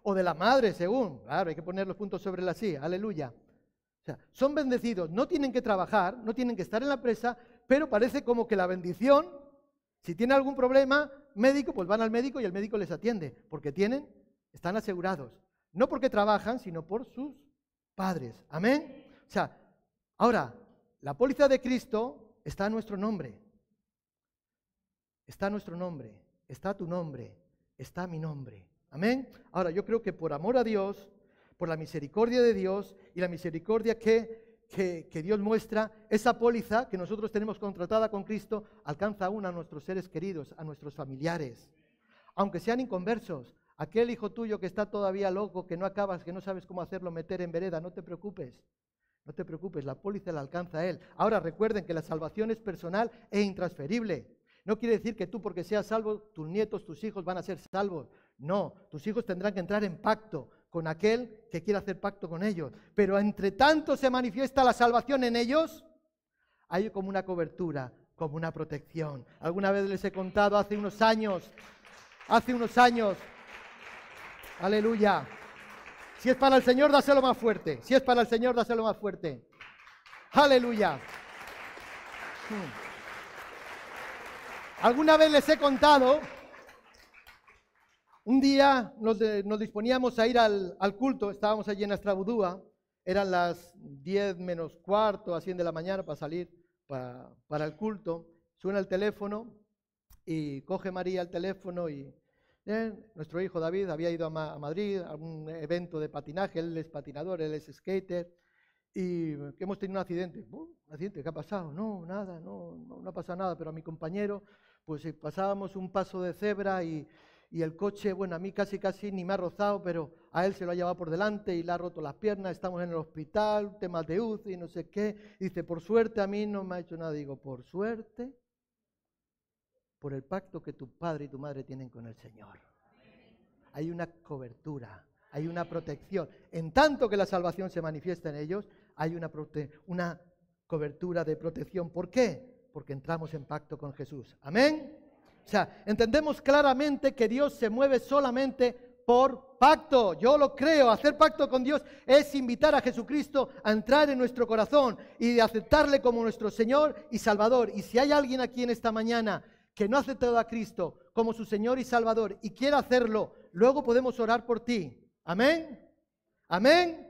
O de la madre, según. Claro, hay que poner los puntos sobre la sí. Aleluya. O sea, son bendecidos, no tienen que trabajar, no tienen que estar en la presa, pero parece como que la bendición, si tiene algún problema médico, pues van al médico y el médico les atiende, porque tienen, están asegurados. No porque trabajan, sino por sus padres. Amén. O sea, ahora, la póliza de Cristo está a nuestro nombre. Está a nuestro nombre. Está tu nombre. Está mi nombre. Amén. Ahora, yo creo que por amor a Dios, por la misericordia de Dios y la misericordia que, que, que, Dios muestra, esa póliza que nosotros tenemos contratada con Cristo alcanza aún a nuestros seres queridos, a nuestros familiares. Aunque sean inconversos, Aquel hijo tuyo que está todavía loco, que no acabas, que no sabes cómo hacerlo meter en vereda, no te preocupes. No te preocupes, la póliza la alcanza él. Ahora recuerden que la salvación es personal e intransferible. No quiere decir que tú porque seas salvo, tus nietos, tus hijos van a ser salvos. No, tus hijos tendrán que entrar en pacto con aquel que quiera hacer pacto con ellos. Pero entre tanto se manifiesta la salvación en ellos, hay como una cobertura, como una protección. Alguna vez les he contado hace unos años, hace unos años, Aleluya. Si es para el Señor, dáselo más fuerte. Si es para el Señor, dáselo más fuerte. Aleluya. Alguna vez les he contado, un día nos, disponíamos a ir al, culto, estábamos allí en Astrabudúa, eran las 10 menos cuarto, a 100 de la mañana para salir para el culto. Suena el teléfono y coge María el teléfono y nuestro hijo David había ido a, Madrid a un evento de patinaje, él es patinador, él es skater, y hemos tenido un accidente. ¿Un accidente? ¿Qué ha pasado? No, nada, no, no, ha pasado nada, pero a mi compañero, pues eh, pasábamos un paso de cebra y, y el coche, bueno, a mí casi casi ni me ha rozado, pero a él se lo ha llevado por delante y le ha roto las piernas, estamos en el hospital, temas de UCI, no sé qué. dice, por suerte a mí no me ha hecho nada. Digo, por suerte por el pacto que tu padre y tu madre tienen con el Señor. Hay una cobertura, hay una protección. En tanto que la salvación se manifiesta en ellos, hay una, una cobertura de protección. ¿Por qué? Porque entramos en pacto con Jesús. Amén. O sea, entendemos claramente que Dios se mueve solamente por pacto. Yo lo creo. Hacer pacto con Dios es invitar a Jesucristo a entrar en nuestro corazón y de aceptarle como nuestro Señor y Salvador. Y si hay alguien aquí en esta mañana que no ha aceptado a Cristo como su Señor y Salvador y quiere hacerlo, luego podemos orar por ti. Amén. Amén.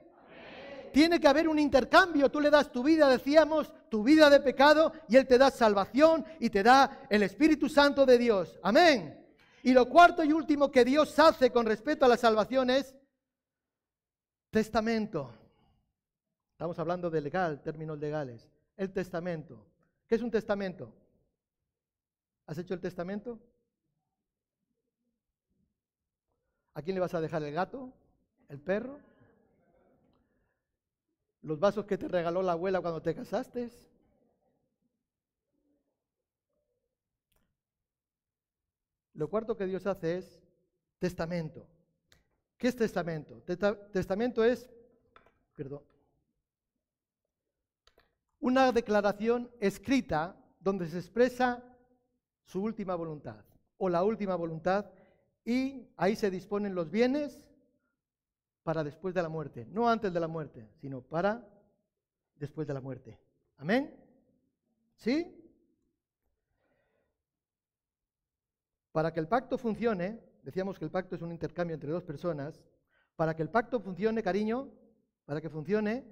Tiene que haber un intercambio. Tú le das tu vida, decíamos, tu vida de pecado, y Él te da salvación y te da el Espíritu Santo de Dios. Amén. Y lo cuarto y último que Dios hace con respecto a la salvación es testamento. Estamos hablando de legal, términos legales. El testamento. ¿Qué es un testamento? ¿Has hecho el testamento? ¿A quién le vas a dejar el gato? ¿El perro? ¿Los vasos que te regaló la abuela cuando te casaste? Lo cuarto que Dios hace es testamento. ¿Qué es testamento? Testamento es, perdón, una declaración escrita donde se expresa su última voluntad o la última voluntad y ahí se disponen los bienes para después de la muerte, no antes de la muerte, sino para después de la muerte. Amén. ¿Sí? Para que el pacto funcione, decíamos que el pacto es un intercambio entre dos personas, para que el pacto funcione, cariño, para que funcione,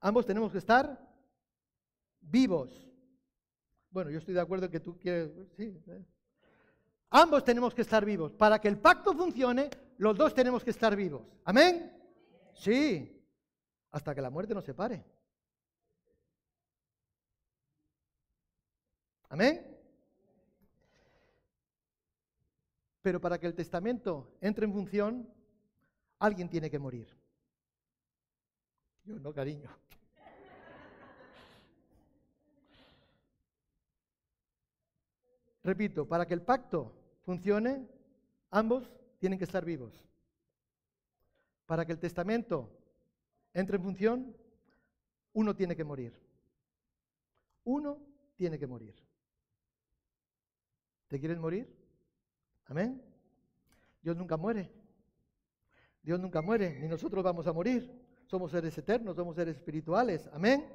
ambos tenemos que estar vivos. Bueno, yo estoy de acuerdo en que tú quieres, sí. ¿eh? Ambos tenemos que estar vivos. Para que el pacto funcione, los dos tenemos que estar vivos. Amén. Sí, hasta que la muerte nos separe. Amén. Pero para que el testamento entre en función, alguien tiene que morir. Yo no, cariño. Repito, para que el pacto funcione, ambos tienen que estar vivos. Para que el testamento entre en función, uno tiene que morir. Uno tiene que morir. ¿Te quieres morir? Amén. Dios nunca muere. Dios nunca muere, ni nosotros vamos a morir. Somos seres eternos, somos seres espirituales. Amén.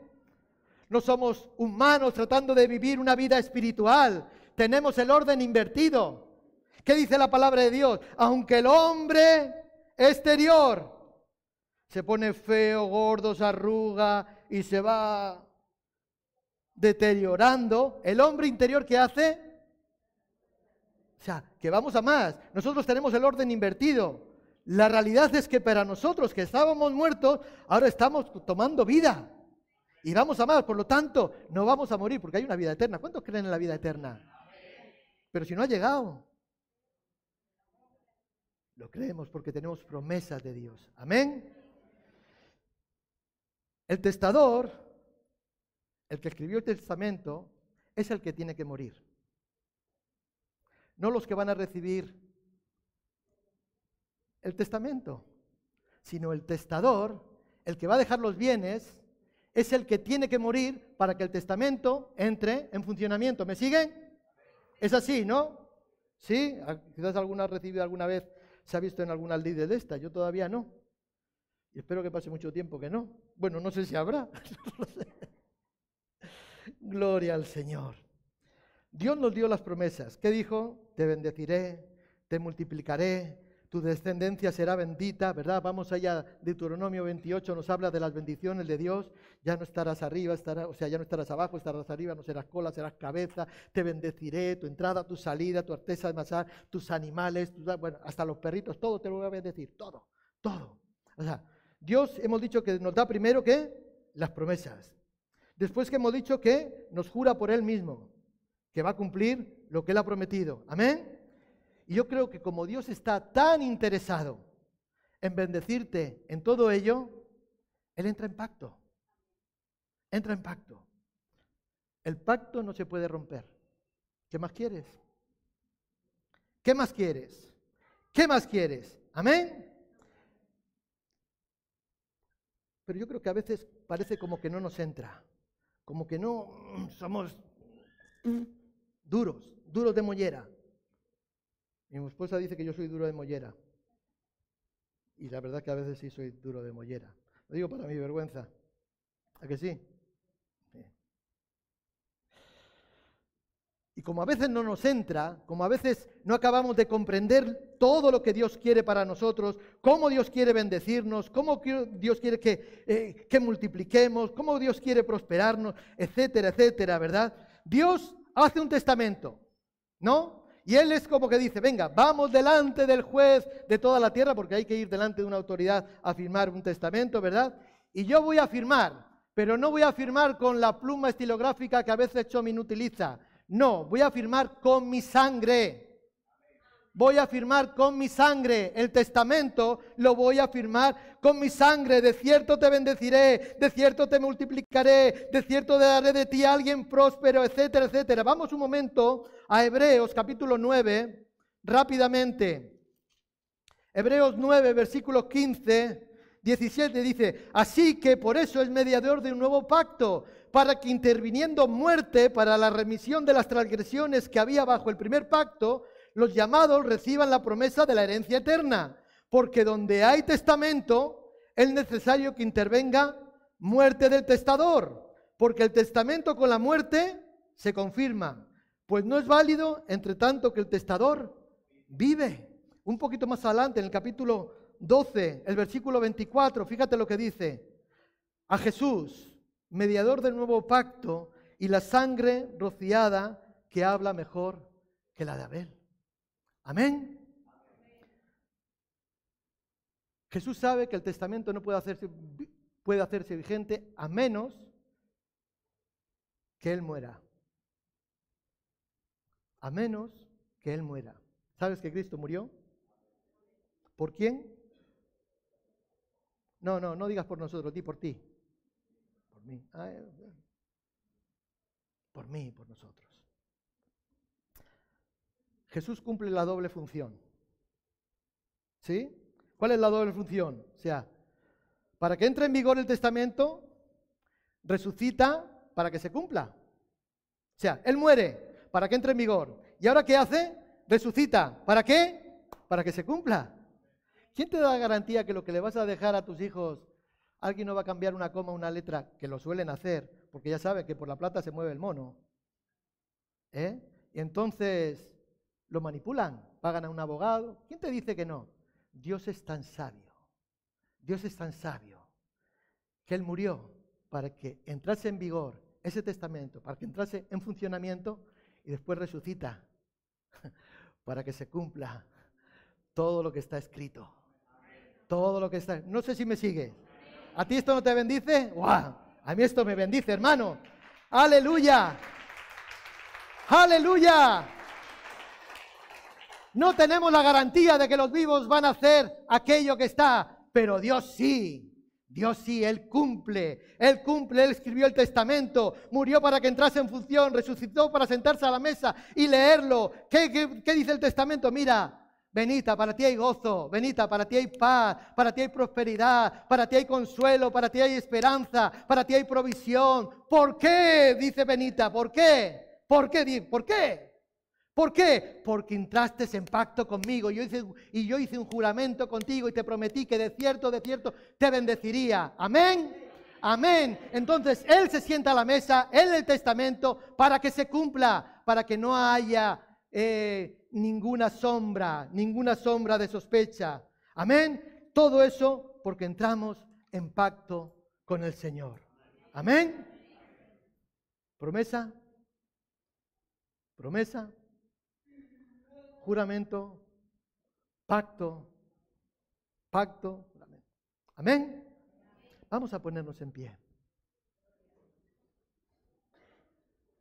No somos humanos tratando de vivir una vida espiritual. Tenemos el orden invertido. ¿Qué dice la palabra de Dios? Aunque el hombre exterior se pone feo, gordo, se arruga y se va deteriorando, el hombre interior que hace, o sea, que vamos a más. Nosotros tenemos el orden invertido. La realidad es que para nosotros que estábamos muertos, ahora estamos tomando vida. Y vamos a más, por lo tanto, no vamos a morir porque hay una vida eterna. ¿Cuántos creen en la vida eterna? Pero si no ha llegado, lo creemos porque tenemos promesas de Dios. Amén. El testador, el que escribió el testamento, es el que tiene que morir. No los que van a recibir el testamento, sino el testador, el que va a dejar los bienes, es el que tiene que morir para que el testamento entre en funcionamiento. ¿Me siguen? Es así, ¿no? ¿Sí? Ah, quizás alguna ha recibido alguna vez se ha visto en alguna ley de esta, yo todavía no. Y espero que pase mucho tiempo que no. Bueno, no sé si habrá. Gloria al Señor. Dios nos dio las promesas. ¿Qué dijo? Te bendeciré, te multiplicaré, tu descendencia será bendita, ¿verdad? Vamos allá, Deuteronomio 28 nos habla de las bendiciones de Dios, ya no estarás arriba, estará, o sea, ya no estarás abajo, estarás arriba, no serás cola, serás cabeza, te bendeciré, tu entrada, tu salida, tu artesa de masar, tus animales, bueno, hasta los perritos, todo te lo voy a bendecir, todo, todo. O sea, Dios hemos dicho que nos da primero que las promesas. Después que hemos dicho que nos jura por Él mismo, que va a cumplir lo que Él ha prometido. Amén. Y yo creo que como Dios está tan interesado en bendecirte en todo ello, Él entra en pacto. Entra en pacto. El pacto no se puede romper. ¿Qué más quieres? ¿Qué más quieres? ¿Qué más quieres? Amén. Pero yo creo que a veces parece como que no nos entra, como que no mm, somos duros, duros de mollera. Mi esposa dice que yo soy duro de mollera. Y la verdad que a veces sí soy duro de mollera. Lo digo para mi vergüenza. ¿A que sí? Y como a veces no nos entra, como a veces no acabamos de comprender todo lo que Dios quiere para nosotros, cómo Dios quiere bendecirnos, cómo Dios quiere que, eh, que multipliquemos, cómo Dios quiere prosperarnos, etcétera, etcétera, ¿verdad? Dios hace un testamento, ¿no? Y él es como que dice, venga, vamos delante del juez de toda la tierra, porque hay que ir delante de una autoridad a firmar un testamento, ¿verdad? Y yo voy a firmar, pero no voy a firmar con la pluma estilográfica que a veces Chomin utiliza. No, voy a firmar con mi sangre voy a firmar con mi sangre. El testamento lo voy a firmar con mi sangre. De cierto te bendeciré, de cierto te multiplicaré, de cierto daré de ti a alguien próspero, etcétera, etcétera. Vamos un momento a Hebreos capítulo 9, rápidamente. Hebreos 9, versículo 15, 17 dice, así que por eso es mediador de un nuevo pacto, para que interviniendo muerte para la remisión de las transgresiones que había bajo el primer pacto, los llamados reciban la promesa de la herencia eterna, porque donde hay testamento es necesario que intervenga muerte del testador, porque el testamento con la muerte se confirma, pues no es válido entre tanto que el testador vive. Un poquito más adelante, en el capítulo 12, el versículo 24, fíjate lo que dice, a Jesús, mediador del nuevo pacto, y la sangre rociada que habla mejor que la de Abel. Amén. Jesús sabe que el testamento no puede hacerse, puede hacerse vigente a menos que Él muera. A menos que Él muera. ¿Sabes que Cristo murió? ¿Por quién? No, no, no digas por nosotros, di por ti. Por mí. Por mí, por nosotros. Jesús cumple la doble función. ¿Sí? ¿Cuál es la doble función? O sea, para que entre en vigor el testamento, resucita para que se cumpla. O sea, Él muere para que entre en vigor. ¿Y ahora qué hace? Resucita. ¿Para qué? Para que se cumpla. ¿Quién te da garantía que lo que le vas a dejar a tus hijos, alguien no va a cambiar una coma, una letra, que lo suelen hacer, porque ya sabe que por la plata se mueve el mono? ¿Eh? Y entonces lo manipulan, pagan a un abogado. ¿Quién te dice que no? Dios es tan sabio, Dios es tan sabio, que Él murió para que entrase en vigor ese testamento, para que entrase en funcionamiento y después resucita, para que se cumpla todo lo que está escrito. Todo lo que está. No sé si me sigue. ¿A ti esto no te bendice? ¡Wow! A mí esto me bendice, hermano. Aleluya. Aleluya. No tenemos la garantía de que los vivos van a hacer aquello que está, pero Dios sí. Dios sí, Él cumple, Él cumple, Él escribió el testamento, murió para que entrase en función, resucitó para sentarse a la mesa y leerlo. ¿Qué, dice el testamento? Mira, Benita, para ti hay gozo, Benita, para ti hay paz, para ti hay prosperidad, para ti hay consuelo, para ti hay esperanza, para ti hay provisión. ¿Por qué? Dice Benita, ¿por qué? ¿Por qué? ¿Por qué? ¿Por qué? Porque entraste en pacto conmigo yo hice, y yo hice un juramento contigo y te prometí que de cierto, de cierto, te bendeciría. Amén. Amén. Entonces Él se sienta a la mesa, Él el testamento, para que se cumpla, para que no haya eh, ninguna sombra, ninguna sombra de sospecha. Amén. Todo eso porque entramos en pacto con el Señor. Amén. Promesa. Promesa juramento, pacto, pacto. Amén. Vamos a ponernos en pie.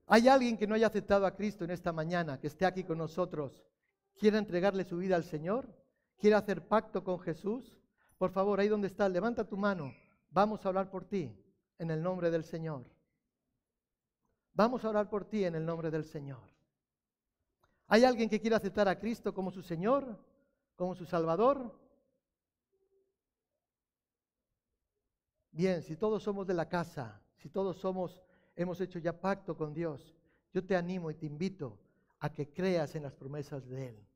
¿Hay alguien que no haya aceptado a Cristo en esta mañana, que esté aquí con nosotros? ¿Quiere entregarle su vida al Señor? ¿Quiere hacer pacto con Jesús? Por favor, ahí donde estás, levanta tu mano. Vamos a hablar por ti en el nombre del Señor. Vamos a orar por ti en el nombre del Señor. ¿Hay alguien que quiera aceptar a Cristo como su Señor, como su Salvador? Bien, si todos somos de la casa, si todos somos, hemos hecho ya pacto con Dios, yo te animo y te invito a que creas en las promesas de Él.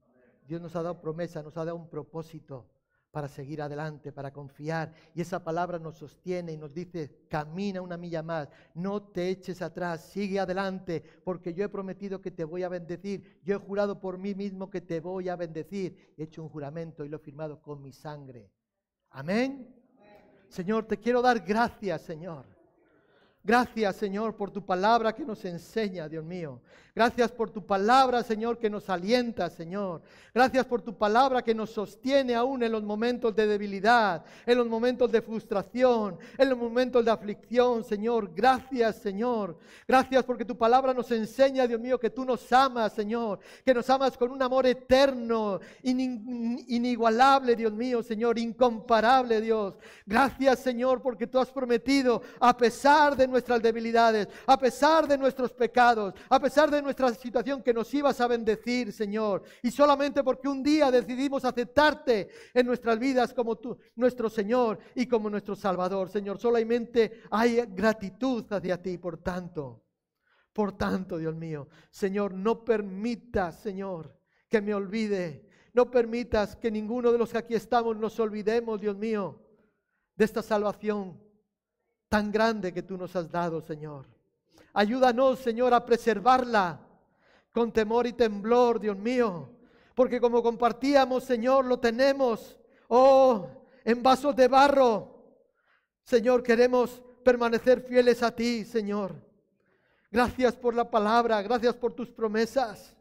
Dios nos ha dado promesa, nos ha dado un propósito para seguir adelante, para confiar. Y esa palabra nos sostiene y nos dice, camina una milla más, no te eches atrás, sigue adelante, porque yo he prometido que te voy a bendecir, yo he jurado por mí mismo que te voy a bendecir. He hecho un juramento y lo he firmado con mi sangre. Amén. Señor, te quiero dar gracias, Señor. Gracias, Señor, por tu palabra que nos enseña, Dios mío. Gracias por tu palabra, Señor, que nos alienta, Señor. Gracias por tu palabra que nos sostiene aún en los momentos de debilidad, en los momentos de frustración, en los momentos de aflicción, Señor. Gracias, Señor. Gracias porque tu palabra nos enseña, Dios mío, que tú nos amas, Señor. Que nos amas con un amor eterno, inigualable, Dios mío, Señor. Incomparable, Dios. Gracias, Señor, porque tú has prometido, a pesar de nuestras debilidades, a pesar de nuestros pecados, a pesar de nuestra situación, que nos ibas a bendecir, Señor. Y solamente porque un día decidimos aceptarte en nuestras vidas como tu, nuestro Señor y como nuestro Salvador, Señor. Solamente hay gratitud hacia ti, por tanto. Por tanto, Dios mío, Señor, no permitas, Señor, que me olvide. No permitas que ninguno de los que aquí estamos nos olvidemos, Dios mío, de esta salvación tan grande que tú nos has dado, Señor. Ayúdanos, Señor, a preservarla con temor y temblor, Dios mío. Porque como compartíamos, Señor, lo tenemos, oh, en vasos de barro. Señor, queremos permanecer fieles a ti, Señor. Gracias por la palabra, gracias por tus promesas.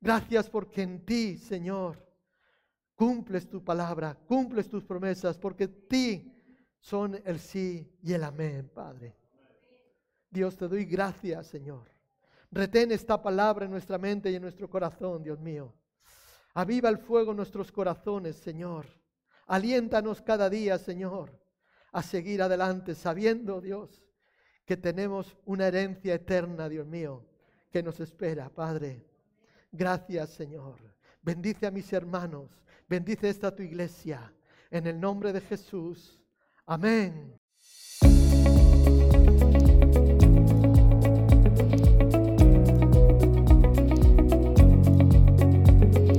Gracias porque en ti, Señor, cumples tu palabra, cumples tus promesas, porque ti son el sí y el amén, Padre. Dios, te doy gracias, Señor. Retén esta palabra en nuestra mente y en nuestro corazón, Dios mío. Aviva el fuego en nuestros corazones, Señor. Aliéntanos cada día, Señor, a seguir adelante, sabiendo, Dios, que tenemos una herencia eterna, Dios mío, que nos espera, Padre. Gracias, Señor. Bendice a mis hermanos. Bendice esta tu iglesia. En el nombre de Jesús. Amén.